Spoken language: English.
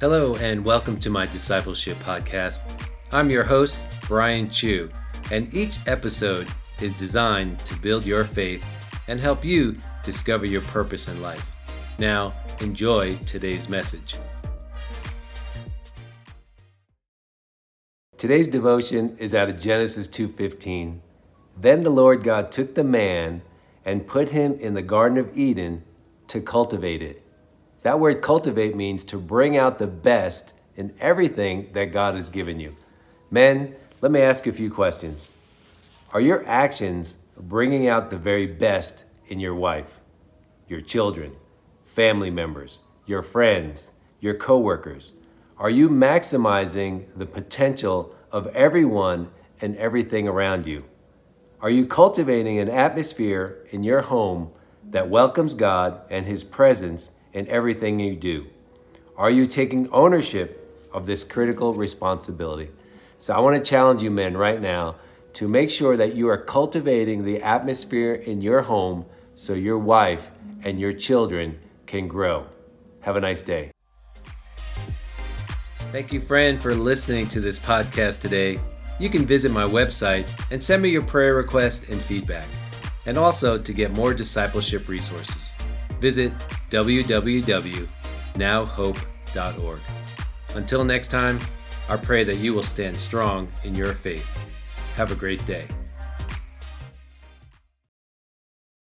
Hello, and welcome to my discipleship podcast. I'm your host, Brian Chu, and each episode is designed to build your faith and help you discover your purpose in life. Now, enjoy today's message. Today's devotion is out of Genesis 2:15. Then the Lord God took the man and put him in the garden of Eden to cultivate it. That word cultivate means to bring out the best in everything that God has given you. Men, let me ask you a few questions. Are your actions bringing out the very best in your wife, your children, family members, your friends, your coworkers? Are you maximizing the potential of everyone and everything around you? Are you cultivating an atmosphere in your home that welcomes God and His presence in everything you do? Are you taking ownership of this critical responsibility? So I want to challenge you, men, right now to make sure that you are cultivating the atmosphere in your home so your wife and your children can grow. Have a nice day. Thank you, friend, for listening to this podcast today. You can visit my website and send me your prayer requests and feedback, and also to get more discipleship resources visit www.nowhope.org. Until next time, I pray that you will stand strong in your faith. Have a great day.